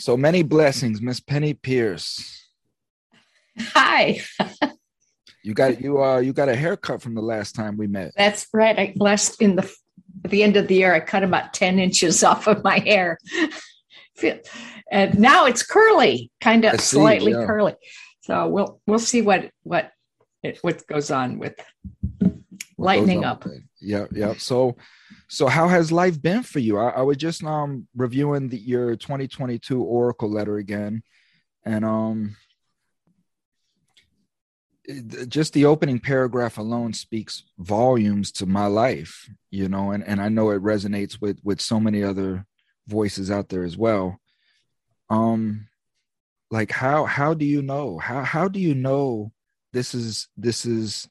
So many blessings, Miss Penny Peirce. Hi. you got you uh you got a haircut from the last time we met. That's right. I last in the at the end of the year, I cut about 10 inches off of my hair. and now it's curly, kind of slightly yeah. curly. So we'll we'll see what what it, what goes on with lightening up. Yeah, yeah. So so how has life been for you? I, I was just um reviewing the, your 2022 Oracle letter again, and um just the opening paragraph alone speaks volumes to my life you know and, and i know it resonates with with so many other voices out there as well. Um like how how do you know? How how do you know this is this is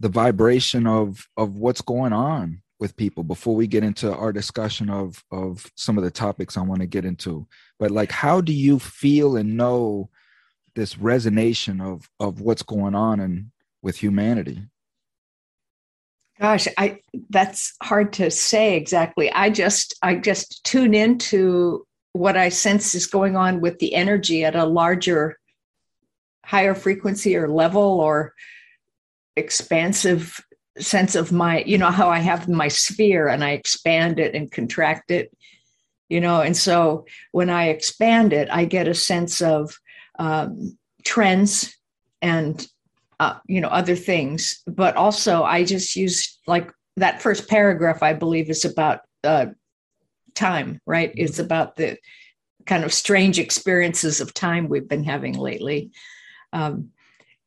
the vibration of of what's going on with people before we get into our discussion of of some of the topics i want to get into. But like how do you feel and know this resonation of of what's going on and with humanity? Gosh i that's hard to say exactly. I just i just tune into what i sense is going on with the energy at a larger higher frequency or level or expansive sense of my you know how i have my sphere and i expand it and contract it you know? And so when i expand it i get a sense of um, trends and uh, you know other things. But also i just use like that first paragraph i believe is about uh, time right? Mm-hmm. it's about the kind of strange experiences of time we've been having lately. Um,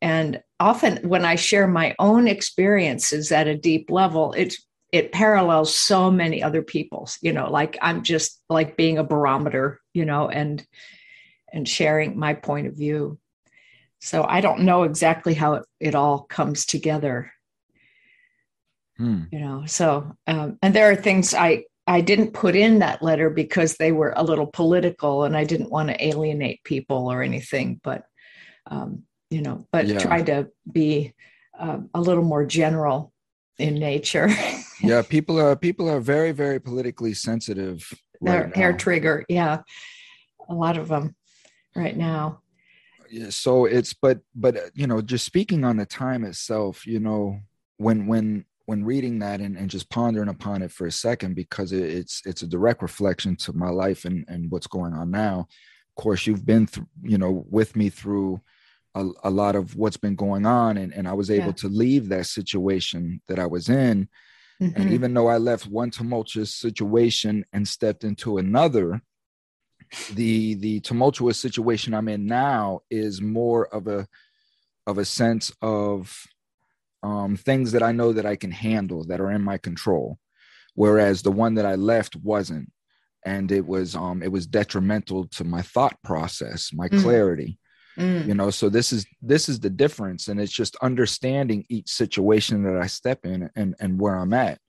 and often when i share my own experiences at a deep level it it parallels so many other people's you know like i'm just like being a barometer you know and and sharing my point of view. So I don't know exactly how it, it all comes together. Hmm. You know, so um, and there are things I I didn't put in that letter because they were a little political and I didn't want to alienate people or anything, but um, you know, but yeah. try to be uh, a little more general in nature. yeah, people are people are very very politically sensitive. Right hair trigger, yeah, a lot of them right now Yeah, so it's but but uh, you know just speaking on the time itself you know when when when reading that and, and just pondering upon it for a second because it, it's it's a direct reflection to my life and and what's going on now of course you've been through you know with me through a, a lot of what's been going on and, and i was able yeah. to leave that situation that i was in mm-hmm. and even though i left one tumultuous situation and stepped into another the the tumultuous situation i'm in now is more of a of a sense of um, things that i know that i can handle that are in my control whereas the one that i left wasn't and it was um it was detrimental to my thought process my mm. clarity mm. you know so this is this is the difference and it's just understanding each situation that i step in and and where i'm at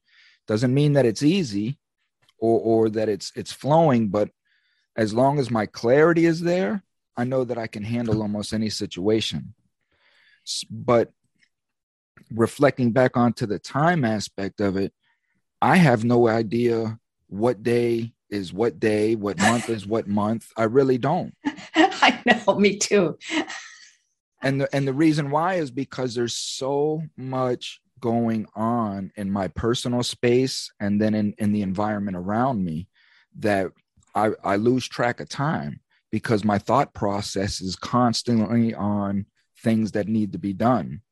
doesn't mean that it's easy or or that it's it's flowing but as long as my clarity is there, I know that I can handle almost any situation. But reflecting back onto the time aspect of it, I have no idea what day is what day, what month is what month. I really don't. I know, me too. and the, and the reason why is because there's so much going on in my personal space and then in, in the environment around me that I, I lose track of time because my thought process is constantly on things that need to be done.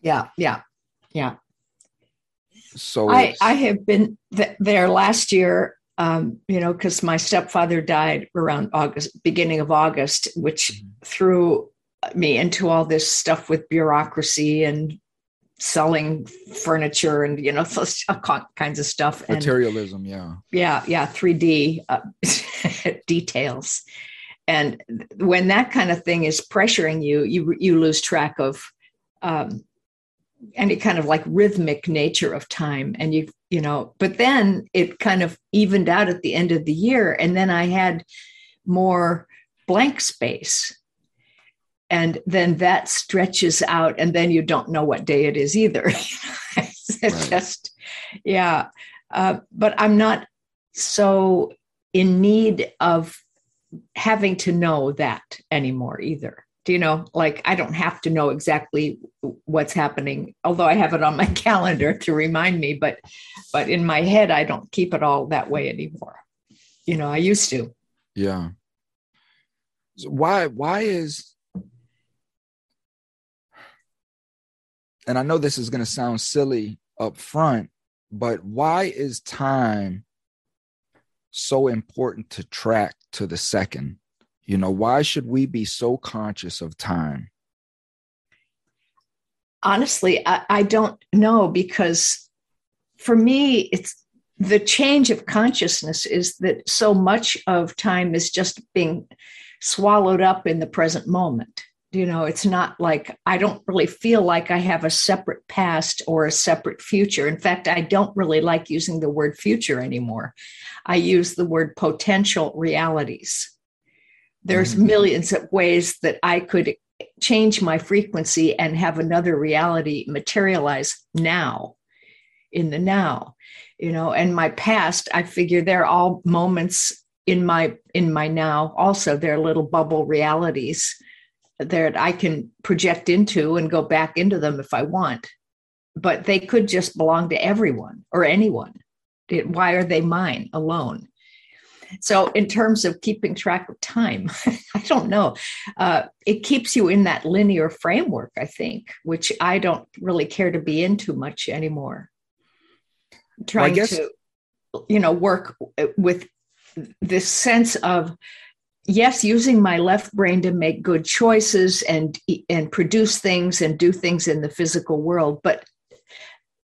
Yeah, yeah, yeah. So I, I have been th- there last year, um, you know, because my stepfather died around August, beginning of August, which mm-hmm. threw me into all this stuff with bureaucracy and selling furniture and you know those kinds of stuff materialism yeah yeah yeah 3d uh, details and when that kind of thing is pressuring you you you lose track of um, any kind of like rhythmic nature of time and you you know but then it kind of evened out at the end of the year and then i had more blank space and then that stretches out and then you don't know what day it is either it's right. just yeah uh, but i'm not so in need of having to know that anymore either. Do you know? Like, I don't have to know exactly what's happening, although I have it on my calendar to remind me. But, but in my head, I don't keep it all that way anymore. You know, I used to. Yeah. So why? Why is? And I know this is going to sound silly up front, but why is time so important to track to the second? You know, why should we be so conscious of time? Honestly, I, I don't know because for me, it's the change of consciousness is that so much of time is just being swallowed up in the present moment. You know it's not like i don't really feel like i have a separate past or a separate future. In fact i don't really like using the word future anymore. I use the word potential realities there's mm-hmm. millions of ways that i could change my frequency and have another reality materialize now in the now you know and my past i figure they're all moments in my in my now also they're little bubble realities that I can project into and go back into them if I want. But they could just belong to everyone or anyone. It, why are they mine alone? So, in terms of keeping track of time, I don't know. Uh, it keeps you in that linear framework, I think, which I don't really care to be in too much anymore. trying well, guess- to, you know, work with this sense of yes using my left brain to make good choices and and produce things and do things in the physical world but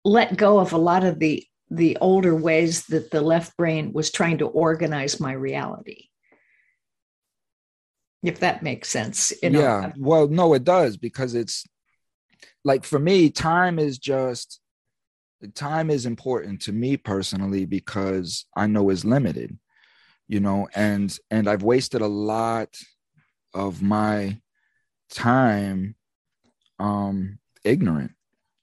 let go of a lot of the the older ways that the left brain was trying to organize my reality if that makes sense you know? yeah well no it does because it's like for me time is just time is important to me personally because i know it's limited you know and and i've wasted a lot of my time um ignorant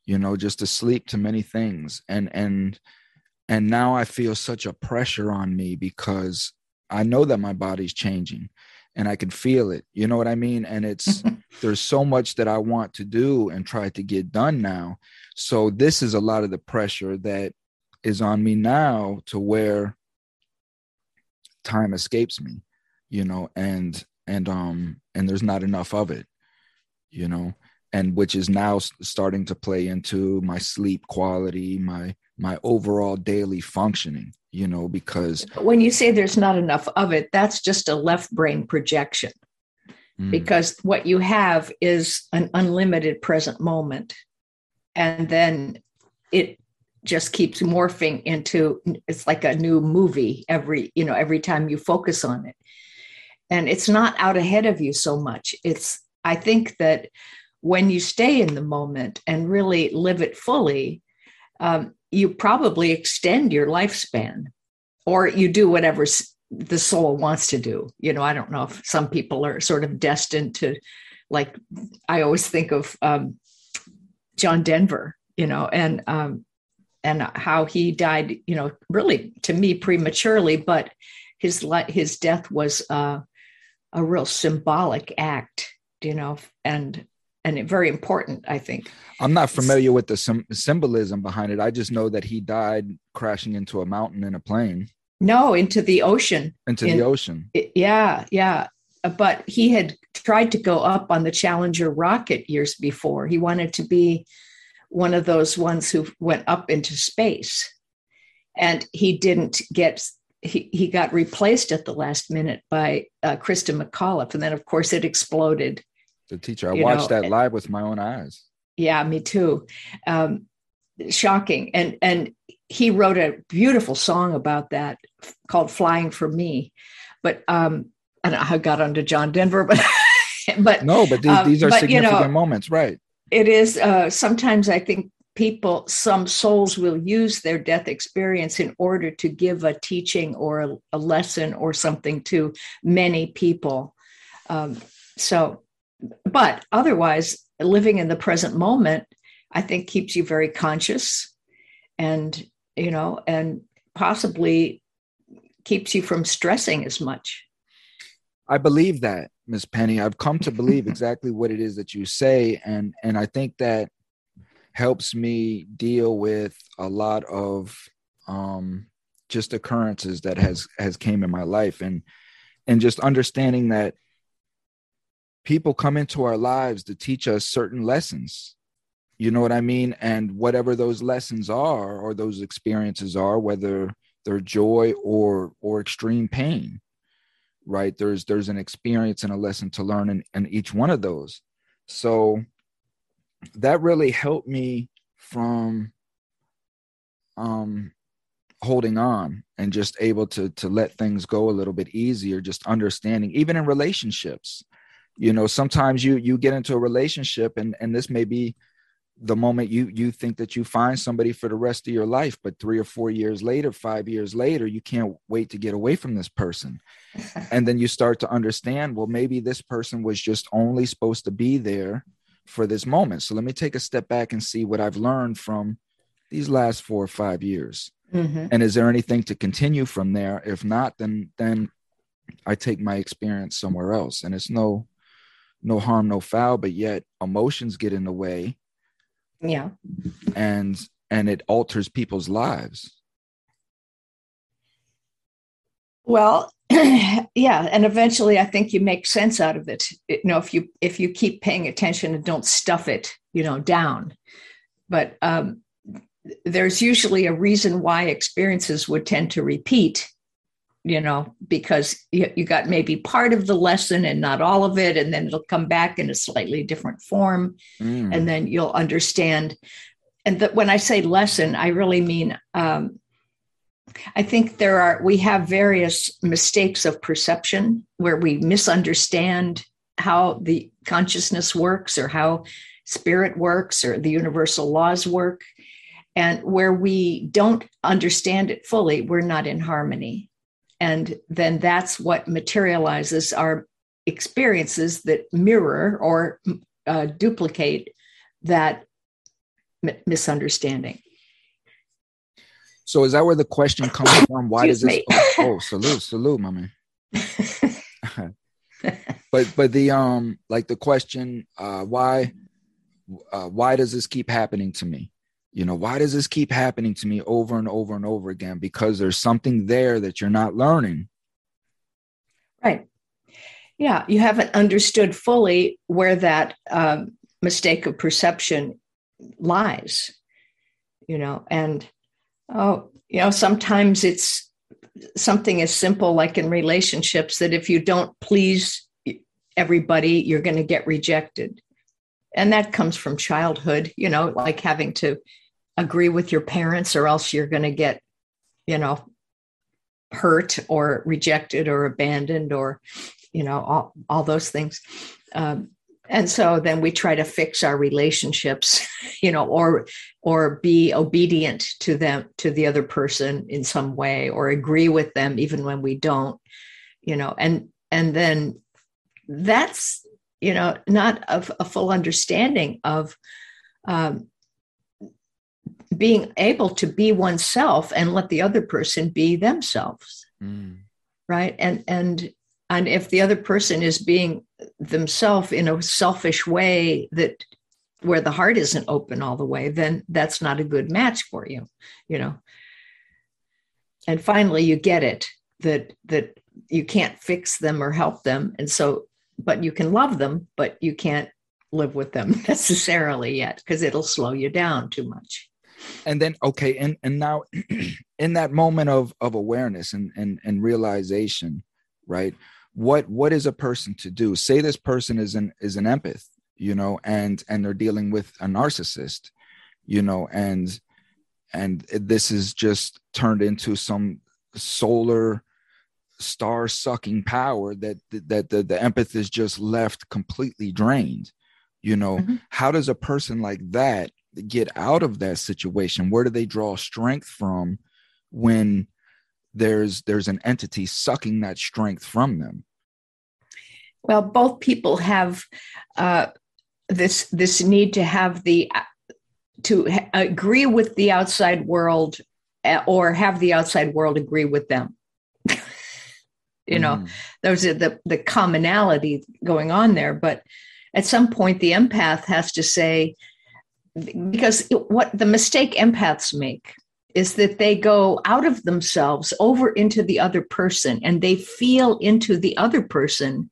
you know just asleep to many things. And and and now i feel such a pressure on me because i know that my body's changing and i can feel it. You know what i mean? And it's there's so much that i want to do and try to get done now. So this is a lot of the pressure that is on me now to where time escapes me you know and and um and there's not enough of it you know and which is now starting to play into my sleep quality my my overall daily functioning you know because when you say there's not enough of it that's just a left brain projection. Mm. because what you have is an unlimited present moment. And then it just keeps morphing into it's like a new movie every you know every time you focus on it. And it's not out ahead of you so much. It's i think that when you stay in the moment and really live it fully um, you probably extend your lifespan or you do whatever the soul wants to do. You know i don't know if some people are sort of destined to like i always think of um, john denver you know and um, and how he died, you know, really to me prematurely, but his his death was uh, a real symbolic act, you know, and and very important, I think. I'm not familiar with the sim- symbolism behind it. I just know that he died crashing into a mountain in a plane. No, into the ocean. Into in, the ocean. Yeah, yeah. But he had tried to go up on the Challenger rocket years before. He wanted to be one of those ones who went up into space. And he didn't get, he, he got replaced at the last minute by uh, Christa McAuliffe. And then, of course, it exploded. The teacher, I watched know, that live with my own eyes. Yeah, me too. Um, shocking. And, and he wrote a beautiful song about that called Flying for Me. But um, I don't know how I got onto John Denver, but but no, but these, um, these are but, significant you know, moments, right? it is uh, sometimes I think people, some souls will use their death experience in order to give a teaching or a, a lesson or something to many people. Um, so, but otherwise, living in the present moment, I think keeps you very conscious and, you know, and possibly keeps you from stressing as much. I believe that, Miss Penny. I've come to believe exactly what it is that you say, and and I think that helps me deal with a lot of um, just occurrences that has has came in my life, and and just understanding that people come into our lives to teach us certain lessons. You know what I mean? And whatever those lessons are, or those experiences are, whether they're joy or or extreme pain right there's there's an experience and a lesson to learn in, in each one of those so that really helped me from um holding on and just able to to let things go a little bit easier just understanding even in relationships you know sometimes you you get into a relationship and and this may be the moment you you think that you find somebody for the rest of your life but 3 or 4 years later 5 years later you can't wait to get away from this person. And then you start to understand well maybe this person was just only supposed to be there for this moment. So let me take a step back and see what I've learned from these last 4 or 5 years. Mm-hmm. and is there anything to continue from there? If not then then I take my experience somewhere else. And it's no no harm no foul but yet emotions get in the way. Yeah. And and it alters people's lives. Well yeah and eventually i think you make sense out of it. You know if you if you keep paying attention and don't stuff it you know down. But um there's usually a reason why experiences would tend to repeat you know, because you, you got maybe part of the lesson and not all of it, and then it'll come back in a slightly different form, mm. and then you'll understand. And that when I say lesson, I really mean um, I think there are we have various mistakes of perception where we misunderstand how the consciousness works or how spirit works or the universal laws work. And where we don't understand it fully, we're not in harmony and then that's what materializes our experiences that mirror or uh, duplicate that m- misunderstanding. So is that where the question comes from? Why does this? Oh, oh, salute, salute, my man. but but the um like the question uh why uh, why does this keep happening to me? You know why does this keep happening to me over and over and over again? Because there's something there that you're not learning. Right. Yeah you haven't understood fully where that um, mistake of perception lies you know and oh you know sometimes it's something as simple like in relationships that if you don't please everybody you're going to get rejected. And that comes from childhood you know like having to agree with your parents or else you're going to get you know hurt or rejected or abandoned or you know all, all those things. Um, and so then we try to fix our relationships you know or or be obedient to them to the other person in some way or agree with them even when we don't you know and and then that's you know not a, a full understanding of um, being able to be oneself and let the other person be themselves mm. right? And and and if the other person is being themselves in a selfish way that where the heart isn't open all the way then that's not a good match for you you know? And finally you get it that that you can't fix them or help them and so but you can love them but you can't live with them necessarily yet because it'll slow you down too much and then okay and and now in that moment of of awareness and and and realization right what what is a person to do say this person is an is an empath you know and and they're dealing with a narcissist you know and and this is just turned into some solar star sucking power that that the, the empath is just left completely drained you know mm-hmm. how does a person like that get out of that situation? Where do they draw strength from when there's there's an entity sucking that strength from them? Well, both people have uh, this this need to have the to ha- agree with the outside world uh, or have the outside world agree with them. You know, mm. those are the the commonality going on there. But at some point, the empath has to say, because what the mistake empaths make is that they go out of themselves over into the other person and they feel into the other person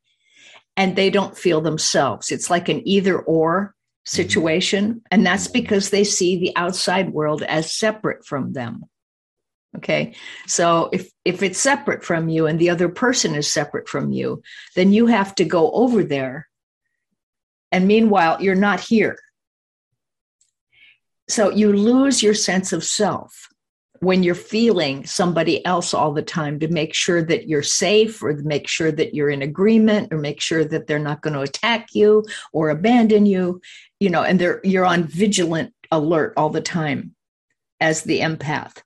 and they don't feel themselves. It's like an either or situation. And that's because they see the outside world as separate from them. Okay. So if, if it's separate from you and the other person is separate from you, then you have to go over there. And meanwhile, you're not here. So you lose your sense of self when you're feeling somebody else all the time to make sure that you're safe or make sure that you're in agreement or make sure that they're not going to attack you or abandon you you know and they're you're on vigilant alert all the time as the empath.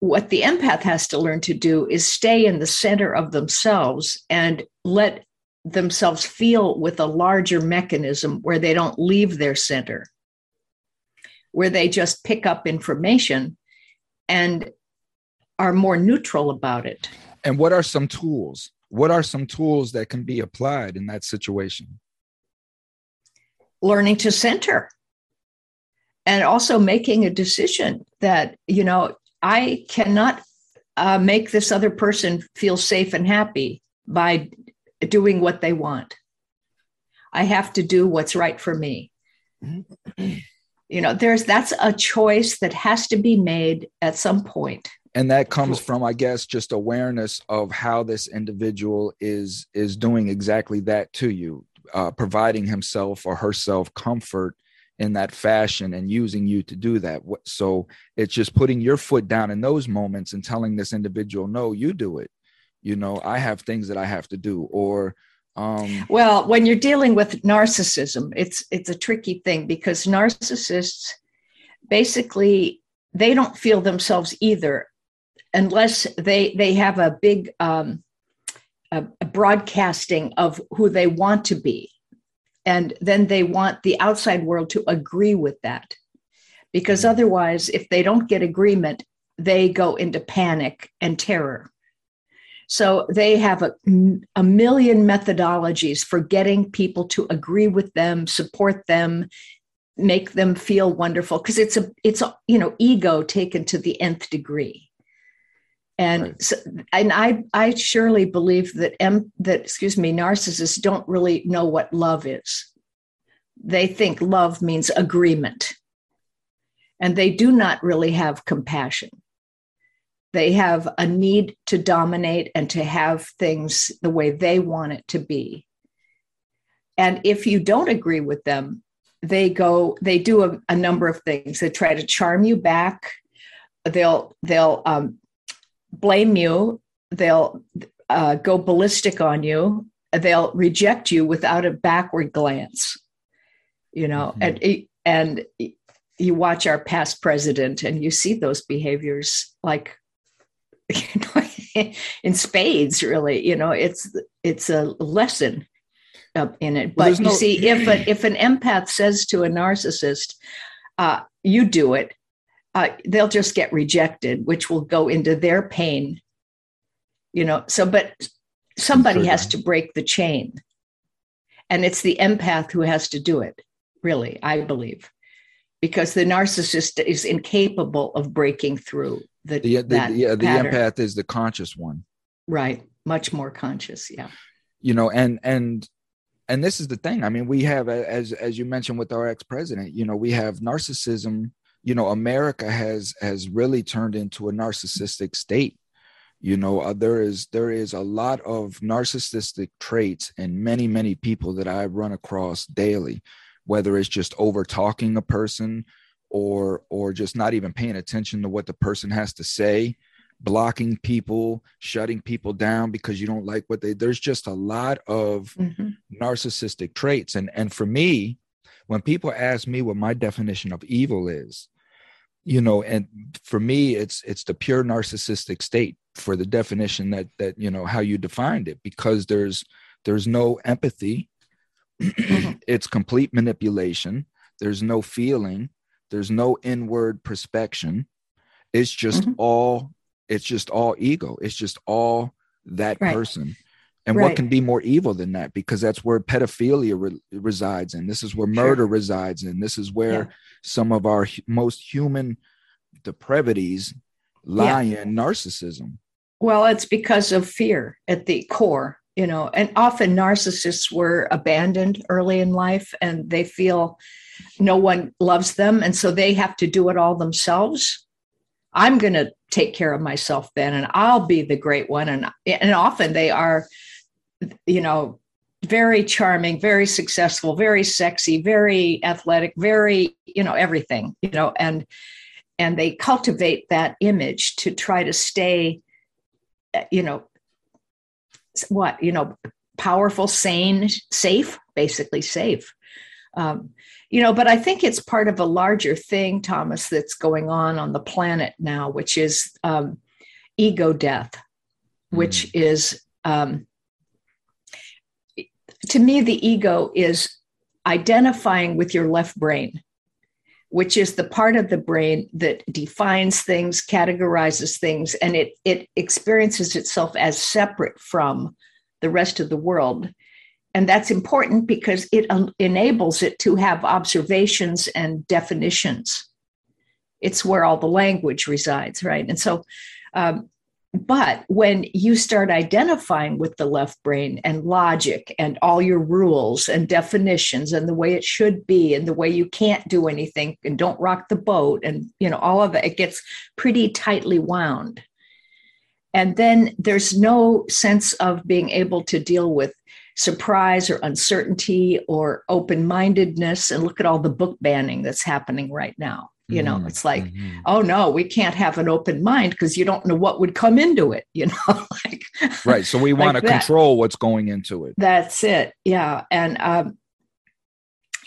What the empath has to learn to do is stay in the center of themselves and let themselves feel with a larger mechanism where they don't leave their center where they just pick up information and are more neutral about it. And what are some tools? What are some tools that can be applied in that situation? Learning to center and also making a decision that, you know, I cannot uh, make this other person feel safe and happy by doing what they want. I have to do what's right for me. You know there's that's a choice that has to be made at some point. And that comes from i guess just awareness of how this individual is is doing exactly that to you uh, providing himself or herself comfort in that fashion and using you to do that. So it's just putting your foot down in those moments and telling this individual no you do it. You know i have things that i have to do. Or um, well, when you're dealing with narcissism, it's it's a tricky thing because narcissists basically they don't feel themselves either unless they they have a big um, a, a broadcasting of who they want to be, and then they want the outside world to agree with that, because mm-hmm. otherwise, if they don't get agreement, they go into panic and terror. So they have a, a million methodologies for getting people to agree with them, support them, make them feel wonderful because it's a it's a you know ego taken to the nth degree. And right. so, and i i surely believe that m that excuse me narcissists don't really know what love is. They think love means agreement. And they do not really have compassion they have a need to dominate and to have things the way they want it to be. And if you don't agree with them, they go, they do a, a number of things. They try to charm you back. They'll, they'll um, blame you. They'll uh, go ballistic on you. They'll reject you without a backward glance. You know, mm-hmm. and and you watch our past president, and you see those behaviors like you know, in spades really you know it's it's a lesson in it. But you no- see if a, if an empath says to a narcissist uh, you do it uh, they'll just get rejected which will go into their pain you know. So but somebody has to break the chain. And it's the empath who has to do it really i believe because the narcissist is incapable of breaking through the, the, the, yeah, the empath is the conscious one. Right. Much more conscious yeah. You know and and and this is the thing. I mean we have as as you mentioned with our ex-president you know we have narcissism. You know america has has really turned into a narcissistic state. You know uh, there is there is a lot of narcissistic traits in many many people that i run across daily whether it's just over talking a person or or just not even paying attention to what the person has to say blocking people shutting people down because you don't like what they there's just a lot of mm-hmm. narcissistic traits and and for me when people ask me what my definition of evil is you know and for me it's it's the pure narcissistic state for the definition that that you know how you defined it because there's there's no empathy mm-hmm. it's complete manipulation there's no feeling there's no inward perspection it's just mm-hmm. all it's just all ego it's just all that right. person and right. what can be more evil than that because that's where pedophilia re- resides and this is where murder sure. resides and this is where yeah. some of our most human depravities lie yeah. in narcissism well it's because of fear at the core you know and often narcissists were abandoned early in life and they feel no one loves them and so they have to do it all themselves. I'm going to take care of myself then and i'll be the great one and and often they are you know very charming very successful very sexy very athletic very you know everything you know and and they cultivate that image to try to stay you know what you know powerful sane safe basically safe. Um, you know but i think it's part of a larger thing thomas that's going on on the planet now which is um, ego death which mm. is um, to me the ego is identifying with your left brain which is the part of the brain that defines things, categorizes things, and it, it experiences itself as separate from the rest of the world. And that's important because it enables it to have observations and definitions. It's where all the language resides, right? And so um, but when you start identifying with the left brain and logic and all your rules and definitions and the way it should be and the way you can't do anything and don't rock the boat and you know all of it it gets pretty tightly wound and then there's no sense of being able to deal with surprise or uncertainty or open-mindedness and look at all the book banning that's happening right now you know mm-hmm. it's like mm-hmm. oh no we can't have an open mind because you don't know what would come into it you know like right so we want to control what's going into it that's it yeah and um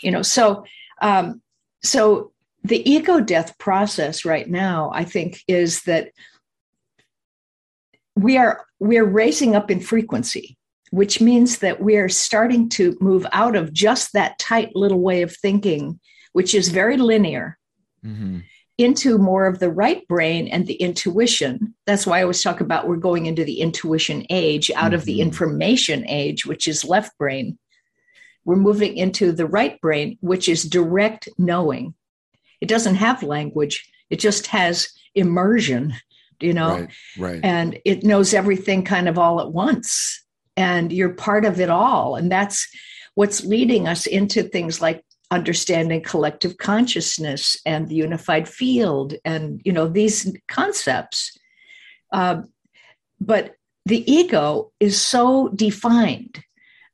you know so um so the ego death process right now i think is that we are we're raising up in frequency which means that we're starting to move out of just that tight little way of thinking which is very linear mm-hmm. into more of the right brain and the intuition. That's why I always talk about we're going into the intuition age out mm-hmm. of the mm-hmm. information age, which is left brain. We're moving into the right brain, which is direct knowing. It doesn't have language, it just has immersion, you know? Right, right. And it knows everything kind of all at once. And you're part of it all. And that's what's leading us into things like understanding collective consciousness and the unified field and you know these concepts. Uh, but the ego is so defined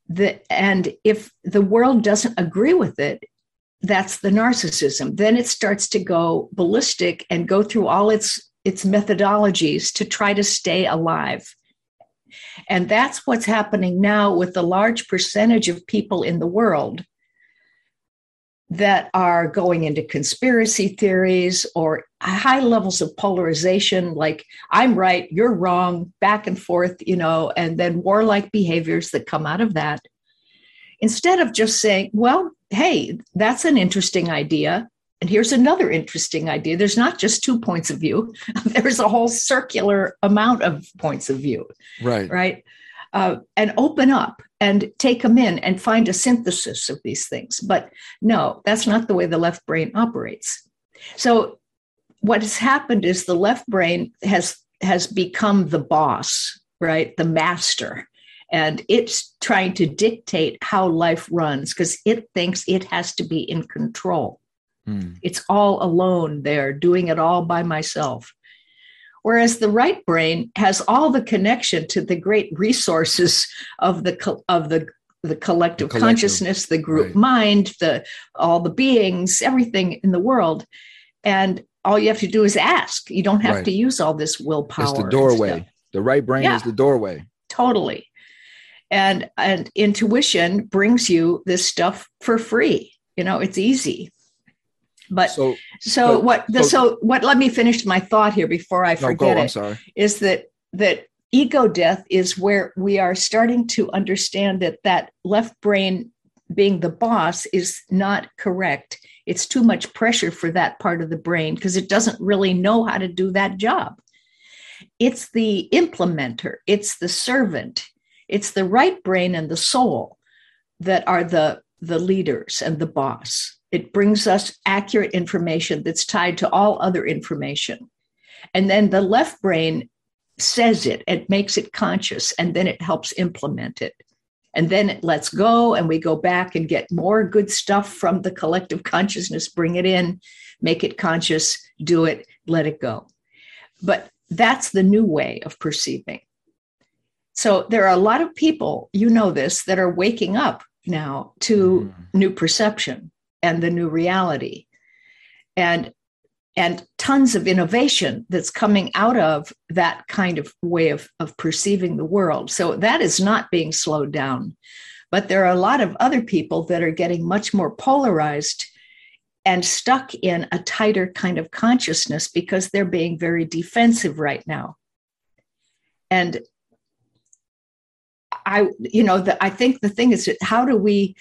that and if the world doesn't agree with it that's the narcissism. Then it starts to go ballistic and go through all its its methodologies to try to stay alive and that's what's happening now with the large percentage of people in the world that are going into conspiracy theories or high levels of polarization like i'm right you're wrong back and forth you know and then warlike behaviors that come out of that. Instead of just saying well hey that's an interesting idea and here's another interesting idea there's not just two points of view there's a whole circular amount of points of view right right uh, and open up and take them in and find a synthesis of these things. But no, that's not the way the left brain operates. So what has happened is the left brain has has become the boss, right? The master. And it's trying to dictate how life runs because it thinks it has to be in control. Mm. It's all alone there, doing it all by myself. Whereas the right brain has all the connection to the great resources of the of the the collective, the collective consciousness, the group right. mind, the all the beings, everything in the world, and all you have to do is ask. You don't have right. to use all this willpower. It's the doorway. The right brain yeah, is the doorway. Totally. And and intuition brings you this stuff for free. You know, it's easy. But so, so but, what the, so, so, what let me finish my thought here before I forget no, go, it. Is that that ego death is where we are starting to understand that that left brain being the boss is not correct. It's too much pressure for that part of the brain because it doesn't really know how to do that job. it's the implementer it's the servant it's the right brain and the soul that are the the leaders and the boss it brings us accurate information that's tied to all other information. And then the left brain says it it makes it conscious and then it helps implement it. And then it lets go and we go back and get more good stuff from the collective consciousness bring it in make it conscious do it let it go. But that's the new way of perceiving. So there are a lot of people you know this that are waking up now to mm. new perception and the new reality and and tons of innovation that's coming out of that kind of way of, of perceiving the world. So that is not being slowed down. But there are a lot of other people that are getting much more polarized and stuck in a tighter kind of consciousness because they're being very defensive right now. And I, you know, the, I think the thing is, how do we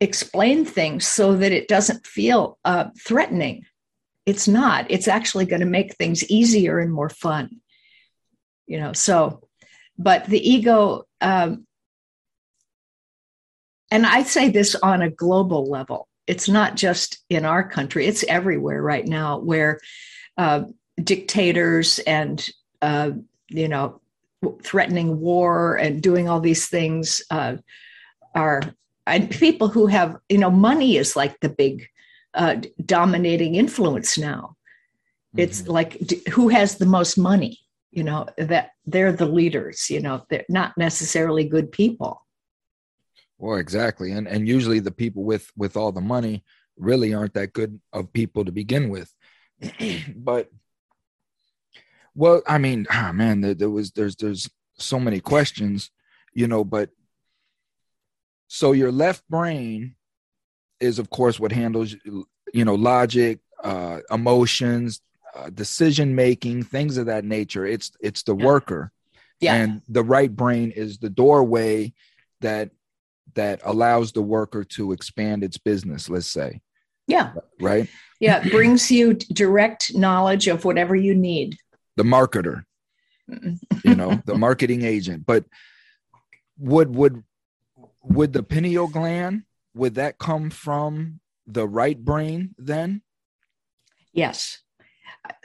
explain things so that it doesn't feel uh, threatening? it's not. It's actually going to make things easier and more fun you know so but the ego um, and i say this on a global level. It's not just in our country. It's everywhere right now where uh, dictators and uh, you know threatening war and doing all these things uh, are and people who have you know money is like the big uh, dominating influence now. It's mm-hmm. like who has the most money, you know, that they're the leaders, you know, they're not necessarily good people. Well, exactly. And and usually the people with with all the money really aren't that good of people to begin with. but well, I mean, ah, man, there, there was there's there's so many questions, you know, but so your left brain is of course what handles you know logic uh emotions uh, decision making things of that nature. It's it's the yeah. worker. Yeah. and the right brain is the doorway that that allows the worker to expand its business let's say. Yeah. Right? Yeah it brings you direct knowledge of whatever you need. The marketer. You know the marketing agent. But would would would the pineal gland would that come from the right brain then? Yes.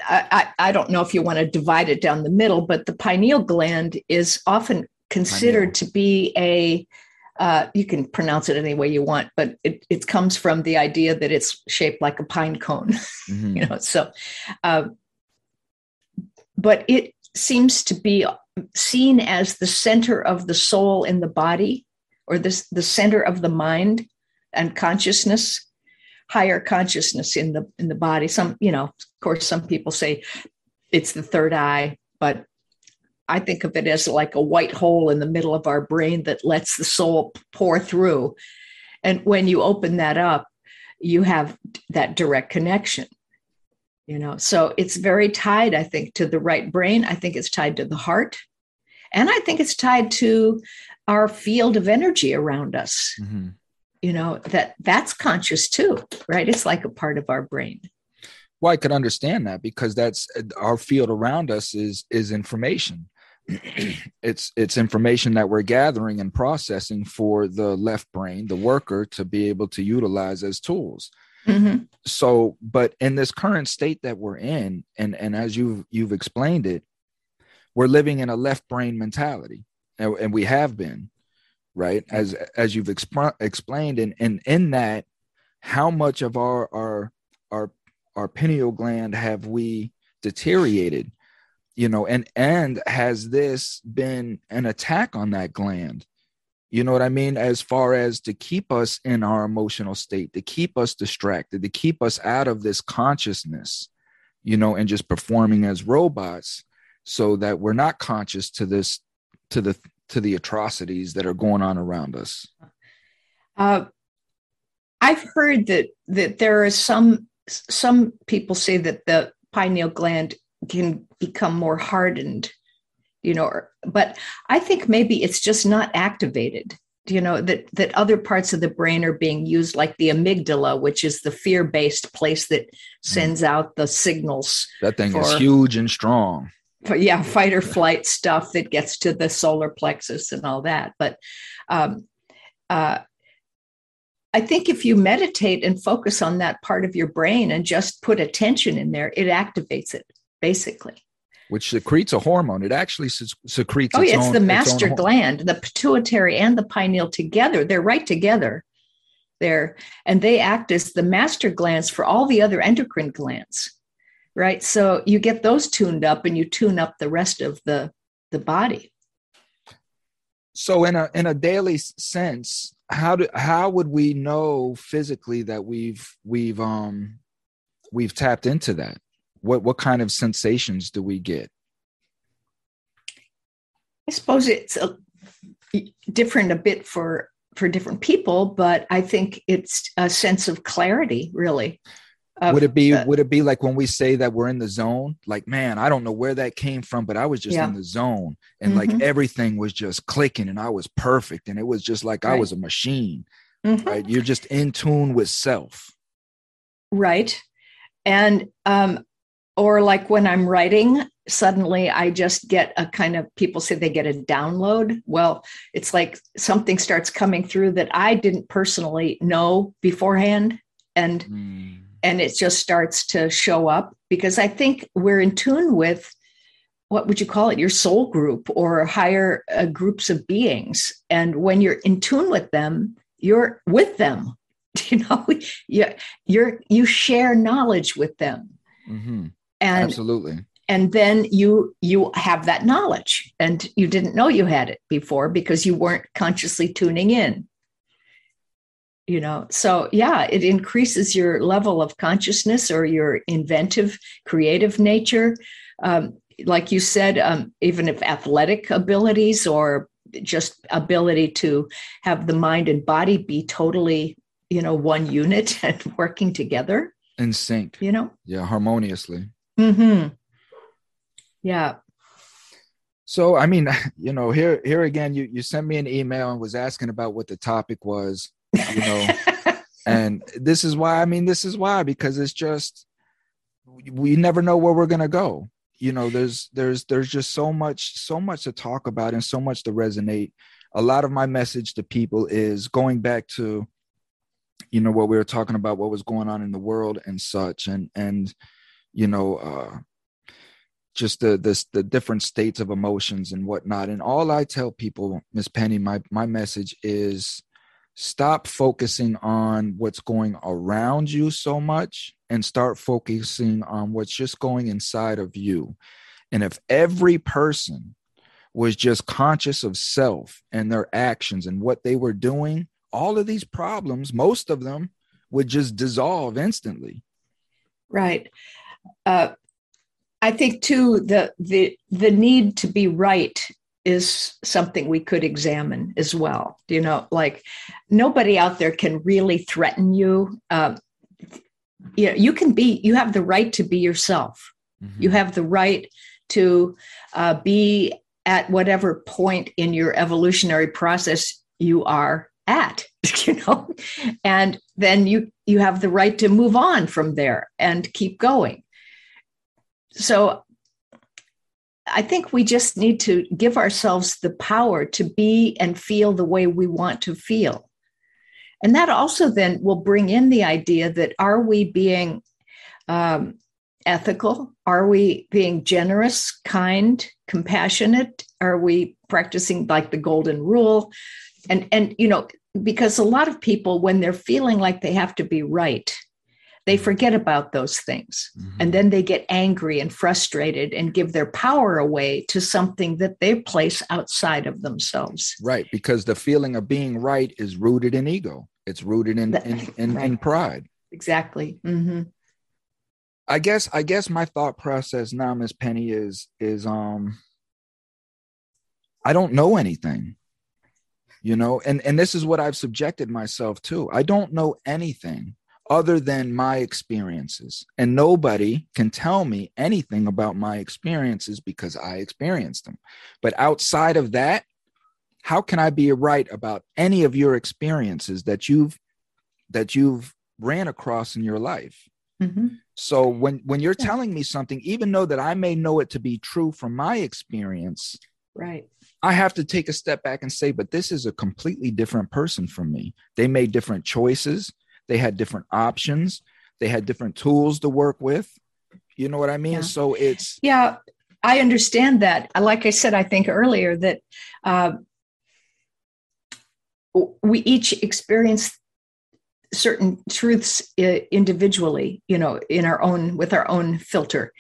I, I, I, don't know if you want to divide it down the middle, but the pineal gland is often considered pineal. to be a, uh, you can pronounce it any way you want, but it, it comes from the idea that it's shaped like a pine cone, mm-hmm. you know, so, uh, but it seems to be seen as the center of the soul in the body or this, the center of the mind and consciousness higher consciousness in the in the body. Some you know of course some people say it's the third eye but i think of it as like a white hole in the middle of our brain that lets the soul pour through. And when you open that up you have that direct connection you know? So it's very tied i think to the right brain. I think it's tied to the heart. And i think it's tied to our field of energy around us. Mm-hmm. You know that that's conscious too right? It's like a part of our brain. Well i could understand that because that's our field around us is is information. It's it's information that we're gathering and processing for the left brain the worker to be able to utilize as tools. Mm-hmm. so but in this current state that we're in and and as you've you've explained it we're living in a left brain mentality and, and we have been right? As as you've exp- explained and and in that how much of our our our our pineal gland have we deteriorated you know and and has this been an attack on that gland? You know what i mean? As far as to keep us in our emotional state to keep us distracted to keep us out of this consciousness you know and just performing as robots so that we're not conscious to this to the to the atrocities that are going on around us? Uh, I've heard that that there are some some people say that the pineal gland can become more hardened, you know, but I think maybe it's just not activated. You know that that other parts of the brain are being used, like the amygdala, which is the fear-based place that sends mm. out the signals. That thing for, is huge and strong yeah, fight or flight stuff that gets to the solar plexus and all that. But um, uh, I think if you meditate and focus on that part of your brain and just put attention in there, it activates it basically. Which secretes a hormone. It actually secretes. Oh, yeah, it's own, the master its gland, the pituitary and the pineal together. They're right together there, and they act as the master glands for all the other endocrine glands right? So you get those tuned up and you tune up the rest of the the body. So in a in a daily sense how do how would we know physically that we've we've um we've tapped into that? What what kind of sensations do we get? I suppose it's a, different a bit for for different people but i think it's a sense of clarity really would it be would it be like when we say that we're in the zone like man i don't know where that came from but i was just yeah. in the zone and mm-hmm. like everything was just clicking and i was perfect and it was just like right. i was a machine mm-hmm. right you're just in tune with self right and um or like when i'm writing suddenly i just get a kind of people say they get a download well it's like something starts coming through that i didn't personally know beforehand and mm and it just starts to show up because I think we're in tune with what would you call it? Your soul group or higher uh, groups of beings. And when you're in tune with them you're with them. You know you you're you share knowledge with them. Mm-hmm. and absolutely. and then you you have that knowledge. And you didn't know you had it before because you weren't consciously tuning in you know so yeah it increases your level of consciousness or your inventive creative nature. Um, like you said um, even if athletic abilities or just ability to have the mind and body be totally you know one unit and working together in sync. you know? Yeah harmoniously. Mm-hmm. Yeah. So i mean you know here here again you you sent me an email and was asking about what the topic was you know? And this is why i mean this is why because it's just we never know where we're going to go. You know there's there's there's just so much so much to talk about and so much to resonate. A lot of my message to people is going back to you know what we were talking about what was going on in the world and such and and you know uh just the this the different states of emotions and whatnot. And all i tell people miss penny my my message is stop focusing on what's going around you so much and start focusing on what's just going inside of you. And if every person was just conscious of self and their actions and what they were doing, all of these problems, most of them would just dissolve instantly. Right. Uh, I think too the the the need to be right is something we could examine as well. You know, like nobody out there can really threaten you. Um, you know, you can be, you have the right to be yourself. Mm-hmm. You have the right to uh, be at whatever point in your evolutionary process you are at you know and then you you have the right to move on from there and keep going so I think we just need to give ourselves the power to be and feel the way we want to feel. And that also then will bring in the idea that are we being um, ethical? Are we being generous, kind, compassionate? Are we practicing like the golden rule? And and you know, because a lot of people when they're feeling like they have to be right, they forget about those things. Mm-hmm. and then they get angry and frustrated and give their power away to something that they place outside of themselves. Right because the feeling of being right is rooted in ego. It's rooted in in, in, right. in pride. Exactly. Mm-hmm. i guess i guess my thought process now miss penny is is um i don't know anything you know? And and this is what i've subjected myself to. I don't know anything other than my experiences. And nobody can tell me anything about my experiences because I experienced them. But outside of that, how can I be right about any of your experiences that you've that you've ran across in your life? Mm-hmm. So when when you're telling me something, even though that I may know it to be true from my experience, right, I have to take a step back and say, but this is a completely different person from me. They made different choices. They had different options. They had different tools to work with. You know what I mean? Yeah. So it's yeah, I understand that. Like I said, I think earlier that uh, we each experience certain truths uh, individually, you know, in our own with our own filter.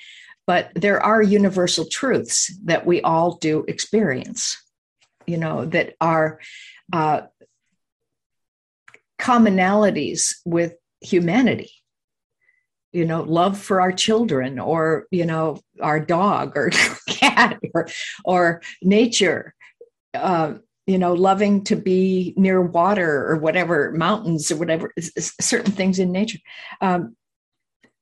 But there are universal truths that we all do experience, you know, that are uh, commonalities with humanity. You know love for our children or you know our dog or cat or or nature uh, you know loving to be near water or whatever mountains or whatever certain things in nature. Um,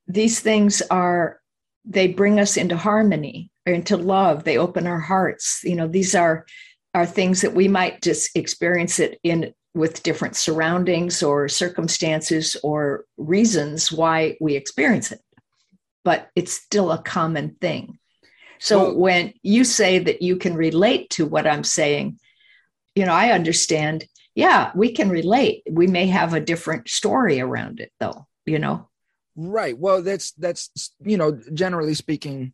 these things are they bring us into harmony or into love. They open our hearts. You know these are are things that we might just experience it in with different surroundings or circumstances or reasons why we experience it but it's still a common thing so well, when you say that you can relate to what i'm saying you know, I understand. Yeah, we can relate. We may have a different story around it, though. You know. Right. Well, that's that's you know, generally speaking,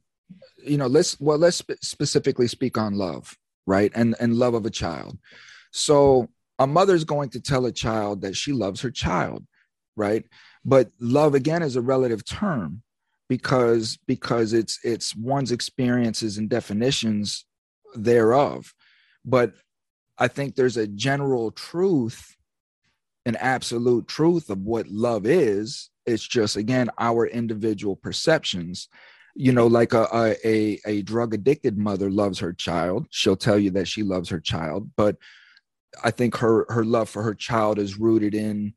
you know, let's well let's specifically speak on love, right? And and love of a child. So a mother's going to tell a child that she loves her child, right? But love again is a relative term because because it's it's one's experiences and definitions thereof. But I think there's a general truth, an absolute truth of what love is. It's just again our individual perceptions. You know, like a a a drug addicted mother loves her child. She'll tell you that she loves her child, but I think her her love for her child is rooted in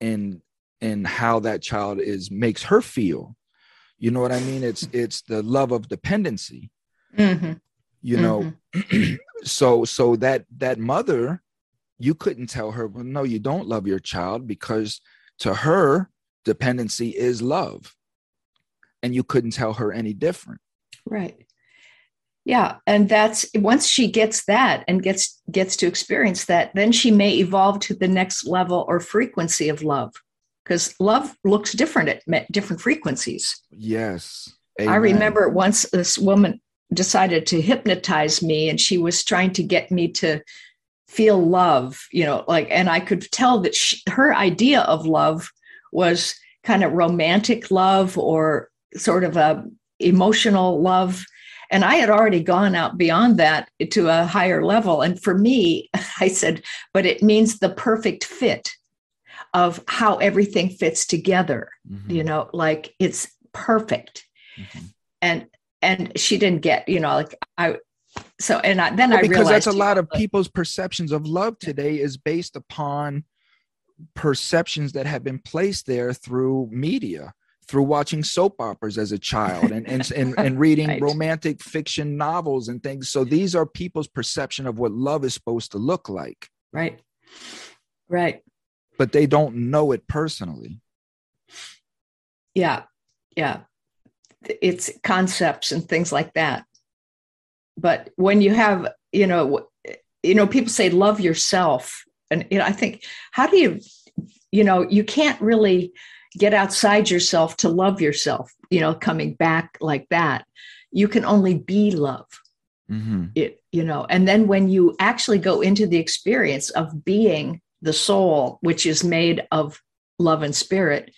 in in how that child is makes her feel. You know what I mean? It's it's the love of dependency. Mm-hmm you know mm-hmm. so so that that mother you couldn't tell her well no you don't love your child because to her dependency is love and you couldn't tell her any different right yeah and that's once she gets that and gets gets to experience that then she may evolve to the next level or frequency of love because love looks different at different frequencies. Yes. Amen. i remember once this woman decided to hypnotize me and she was trying to get me to feel love you know like and i could tell that she, her idea of love was kind of romantic love or sort of a emotional love and i had already gone out beyond that to a higher level and for me i said but it means the perfect fit of how everything fits together mm-hmm. you know like it's perfect mm-hmm. and and she didn't get you know like i so and I, then well, I because that's a lot of people's perceptions of love today is based upon perceptions that have been placed there through media through watching soap operas as a child and and, and, and reading right. romantic fiction novels and things. So these are people's perception of what love is supposed to look like. Right. Right. But they don't know it personally. Yeah. Yeah. It's concepts and things like that. But when you have you know you know people say love yourself. And you know i think how do you you know you can't really get outside yourself to love yourself you know coming back like that. You can only be love. Mm-hmm. it you know and then when you actually go into the experience of being the soul which is made of love and spirit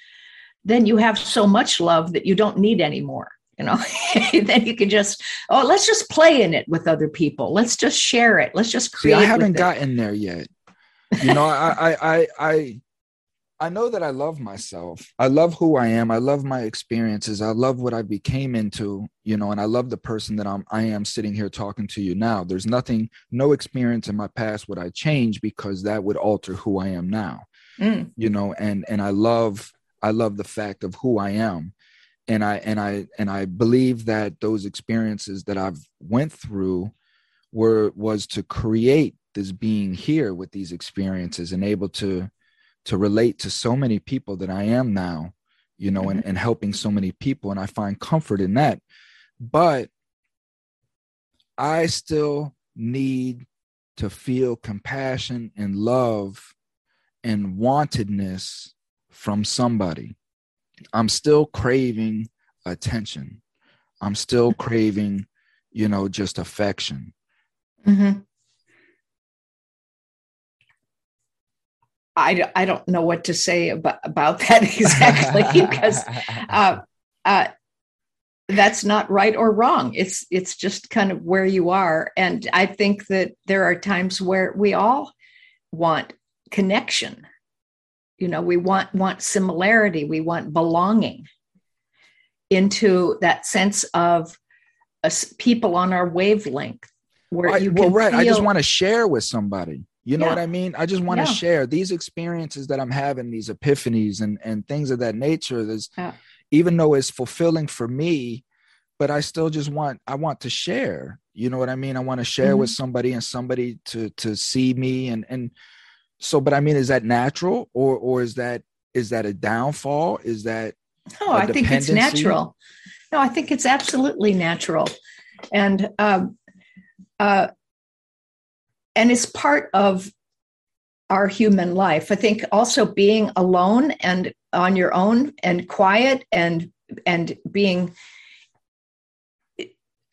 then you have so much love that you don't need anymore you know? Then you can just oh let's just play in it with other people. Let's just share it. Let's just create See, i haven't gotten there yet. You know I, I i i i know that i love myself i love who i am i love my experiences i love what i became into you know and i love the person that i'm i am sitting here talking to you now there's nothing no experience in my past would i change because that would alter who i am now mm. you know and and i love I love the fact of who I am. And I and I and I believe that those experiences that I've went through were was to create this being here with these experiences and able to to relate to so many people that I am now you know, mm-hmm. and, and helping so many people. And I find comfort in that. But I still need to feel compassion and love and wantedness from somebody. I'm still craving attention. I'm still craving, you know, just affection. Mm-hmm. I, I don't know what to say about, about that exactly because uh, uh, that's not right or wrong. It's it's just kind of where you are, and I think that there are times where we all want connection. You know, we want want similarity. We want belonging into that sense of us people on our wavelength. Where I, you well, right. Feel, I just want to share with somebody you know yeah. what I mean? I just want to yeah. share these experiences that I'm having, these epiphanies and and things of that nature. There's yeah. even though it's fulfilling for me, but I still just want I want to share. You know what I mean? I want to share mm-hmm. with somebody and somebody to to see me and and so but I mean is that natural or or is that is that a downfall? Is that No, I think it's natural. No, I think it's absolutely natural. And um uh and it's part of our human life. I think also being alone and on your own and quiet and and being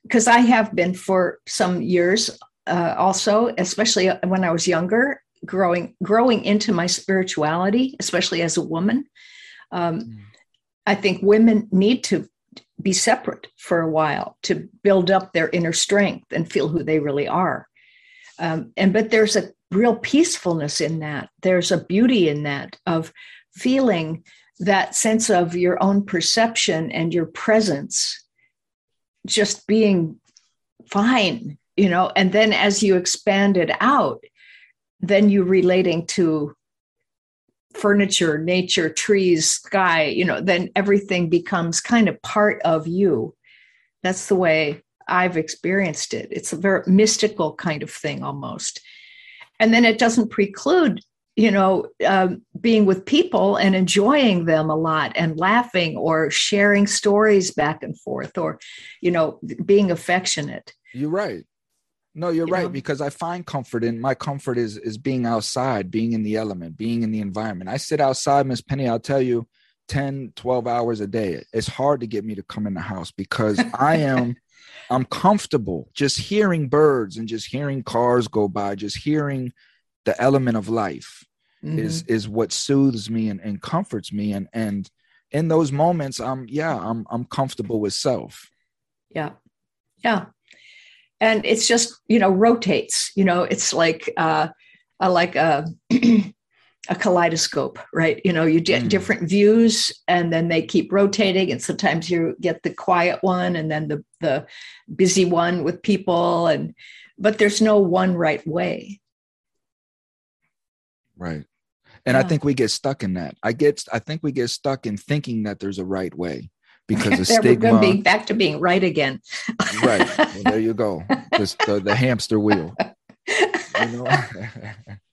because I have been for some years uh, also, especially when I was younger, growing growing into my spirituality, especially as a woman. Um, mm. I think women need to be separate for a while to build up their inner strength and feel who they really are. Um, and but there's a real peacefulness in that. There's a beauty in that of feeling that sense of your own perception and your presence just being fine, you know. And then as you expand it out, then you relating to furniture, nature, trees, sky, you know, then everything becomes kind of part of you. That's the way I've experienced it. It's a very mystical kind of thing almost. And then it doesn't preclude, you know, um, being with people and enjoying them a lot and laughing or sharing stories back and forth or, you know, being affectionate. You're right. No, you're you right know? because I find comfort in my comfort is is being outside, being in the element, being in the environment. I sit outside, Miss Penny, I'll tell you 10, 12 hours a day. It's hard to get me to come in the house because I am I'm comfortable just hearing birds and just hearing cars go by, just hearing the element of life mm-hmm. is is what soothes me and, and comforts me. And and in those moments, I'm yeah, I'm I'm comfortable with self. Yeah. Yeah. And it's just, you know, rotates, you know, it's like uh, uh like a a kaleidoscope, right? You know, you get mm. different views and then they keep rotating. And sometimes you get the quiet one and then the, the busy one with people. And, but there's no one right way. Right. And yeah. I think we get stuck in that. I get, I think we get stuck in thinking that there's a right way because of stigma. Being back to being right again. right. Well, there you go. Just the, the hamster wheel. You know?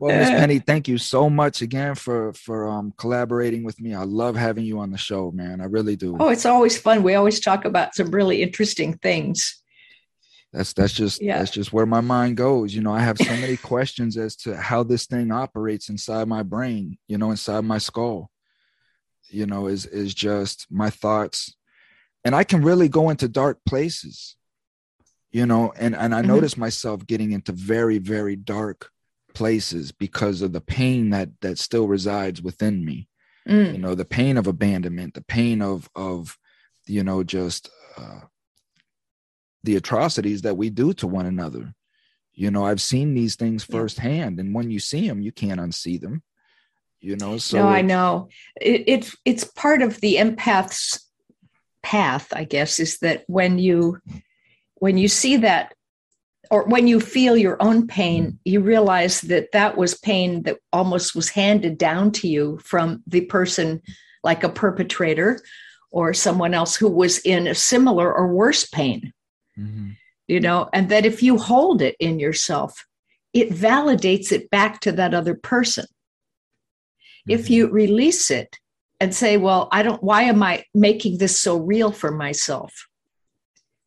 Well, Miss Penny, thank you so much again for for um, collaborating with me. I love having you on the show, man. I really do. Oh, it's always fun. We always talk about some really interesting things. That's that's just yeah. that's just where my mind goes. You know, I have so many questions as to how this thing operates inside my brain. You know, inside my skull. You know, is is just my thoughts, and I can really go into dark places. You know, and and I mm-hmm. notice myself getting into very very dark places because of the pain that that still resides within me. Mm. you know the pain of abandonment the pain of of you know just uh, the atrocities that we do to one another. You know i've seen these things firsthand and when you see them you can't unsee them. You know so no i know. It, it's it's part of the empath's path i guess is that when you when you see that or when you feel your own pain, you realize that that was pain that almost was handed down to you from the person, like a perpetrator or someone else who was in a similar or worse pain. Mm-hmm. You know, and that if you hold it in yourself, it validates it back to that other person. Mm-hmm. If you release it, and say, well, I don't, why am I making this so real for myself?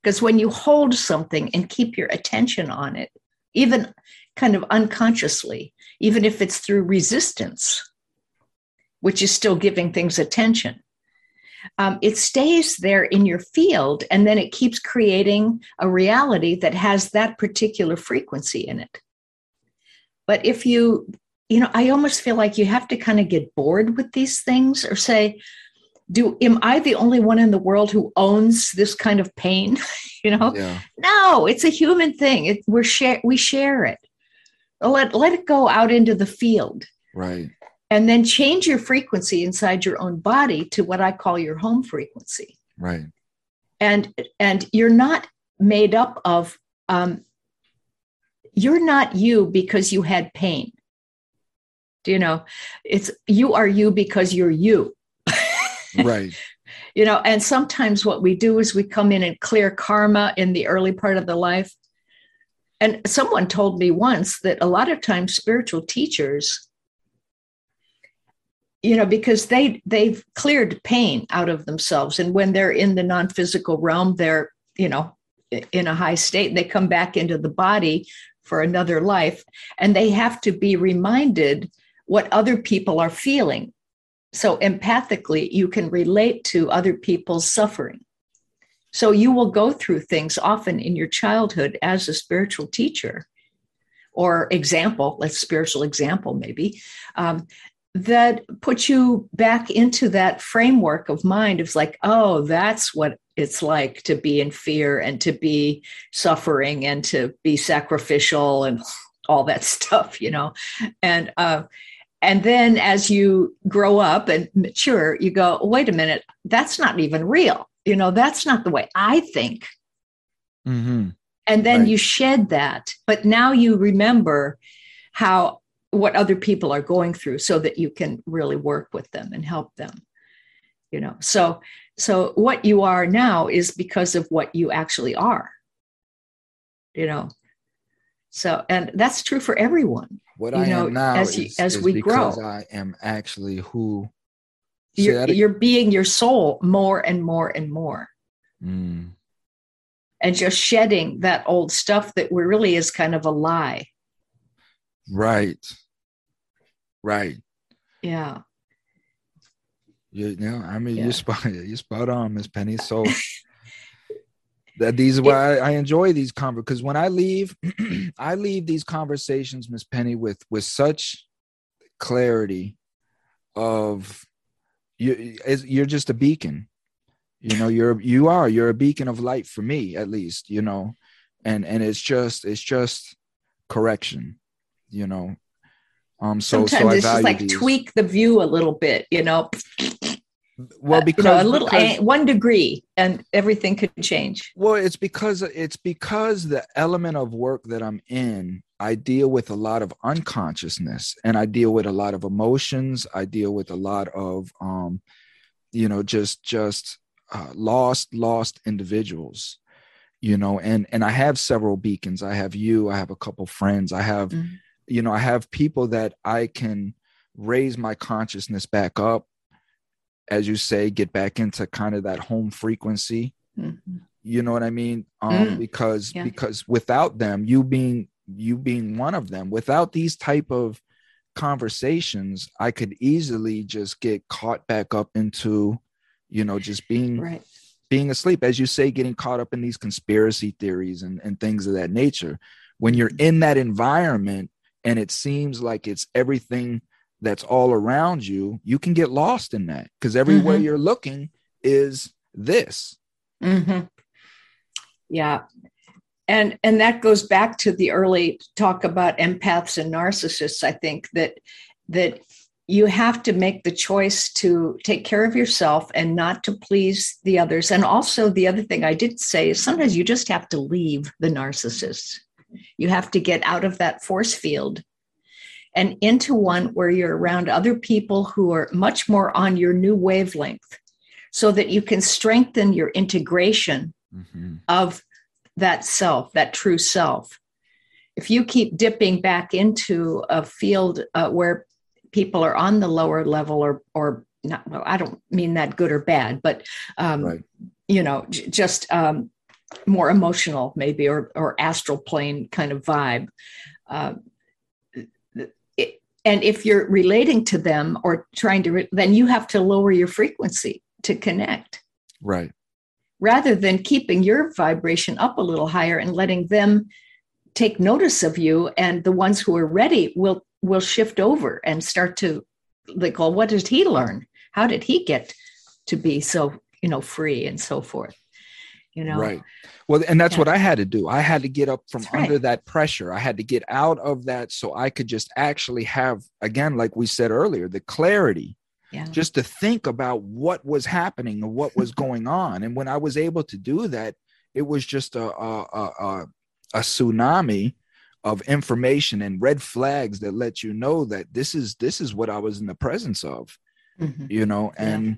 Because when you hold something and keep your attention on it, even kind of unconsciously, even if it's through resistance, which is still giving things attention, um, it stays there in your field and then it keeps creating a reality that has that particular frequency in it. But if you you know, I almost feel like you have to kind of get bored with these things or say, do am I the only one in the world who owns this kind of pain? you know, yeah. no, it's a human thing. It, we're share we share it. Let let it go out into the field. Right. And then change your frequency inside your own body to what I call your home frequency. Right. And and you're not made up of um, you're not you because you had pain do you know it's you are you because you're you right. You know and sometimes what we do is we come in and clear karma in the early part of the life. And someone told me once that a lot of times spiritual teachers you know because they they've cleared pain out of themselves. And when they're in the non-physical realm they're you know in a high state they come back into the body for another life. And they have to be reminded what other people are feeling. So, empathically, you can relate to other people's suffering. So, you will go through things often in your childhood as a spiritual teacher or example, let's spiritual example maybe, um, that put you back into that framework of mind of like, oh, that's what it's like to be in fear and to be suffering and to be sacrificial and all that stuff, you know. And uh, and then as you grow up and mature, you go, wait a minute, that's not even real. You know, that's not the way I think. Mm-hmm. And then right. you shed that. But now you remember how what other people are going through so that you can really work with them and help them. You know, so so what you are now is because of what you actually are. You know, so, and that's true for everyone. What I know, am now as, is, as is we grow, I am actually who you're, you're being your soul more and more and more. Mm. And just shedding that old stuff that really is kind of a lie. Right. Right. Yeah. You, you know, I mean, yeah. you spot you spot on, Miss Penny. So that these why I, I enjoy these conversations because when I leave, I leave these conversations, Miss Penny, with with such clarity of you you're just a beacon. You know you're you are you're a beacon of light for me at least you know and and it's just it's just correction you know. Um so sometimes so it's just like these. tweak the view a little bit you know well because uh, you know, a little because, one degree and everything could change. Well it's because it's because the element of work that i'm in i deal with a lot of unconsciousness and i deal with a lot of emotions. I deal with a lot of um you know just just uh, lost lost individuals you know and and i have several beacons. I have you i have a couple friends. I have mm-hmm. you know i have people that i can raise my consciousness back up as you say, get back into kind of that home frequency. Mm-hmm. You know what I mean? Um, mm. because yeah. because without them, you being you being one of them, without these type of conversations, I could easily just get caught back up into, you know, just being right. being asleep, as you say, getting caught up in these conspiracy theories and, and things of that nature. When you're in that environment and it seems like it's everything that's all around you, you can get lost in that because everywhere mm-hmm. you're looking is this. Mm-hmm. Yeah. And and that goes back to the early talk about empaths and narcissists. I think that that you have to make the choice to take care of yourself and not to please the others. And also the other thing I did say is sometimes you just have to leave the narcissist. You have to get out of that force field and into one where you're around other people who are much more on your new wavelength so that you can strengthen your integration mm-hmm. of that self, that true self. If you keep dipping back into a field uh, where people are on the lower level or, or not well i don't mean that good or bad but um right. you know j- just um more emotional maybe or or astral plane kind of vibe uh, and if you're relating to them or trying to re- then you have to lower your frequency to connect. Right. Rather than keeping your vibration up a little higher and letting them take notice of you and the ones who are ready will will shift over and start to like well what did he learn? How did he get to be so you know free and so forth you know right well and that's yeah. what i had to do i had to get up from right. under that pressure i had to get out of that so i could just actually have again like we said earlier the clarity yeah. just to think about what was happening and what was going on and when i was able to do that it was just a a, a, a tsunami of information and red flags that let you know that this is this is what i was in the presence of mm-hmm. you know and yeah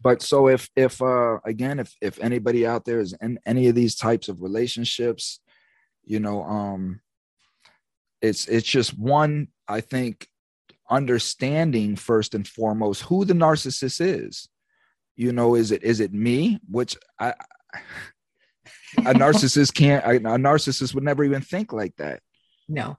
but so if if uh again if if anybody out there is in any of these types of relationships you know um it's it's just one i think understanding first and foremost who the narcissist is. You know is it is it me? Which i a narcissist can't a narcissist would never even think like that. No.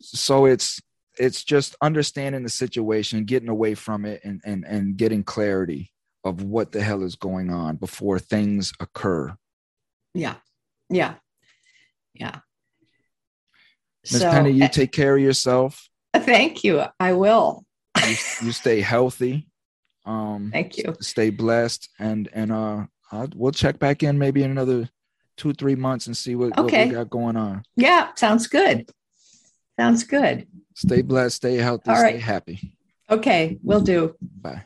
So it's it's just understanding the situation, getting away from it, and and and getting clarity of what the hell is going on before things occur. Yeah, yeah, yeah. Miss so, Penny, you uh, take care of yourself. Thank you. I will. you, you stay healthy. Um, thank you. Stay blessed, and and uh, I'll, we'll check back in maybe in another two three months and see what, okay. what we got going on. Yeah, sounds good. Sounds good. Stay blessed, stay healthy, All stay happy. Okay, we will do. Bye.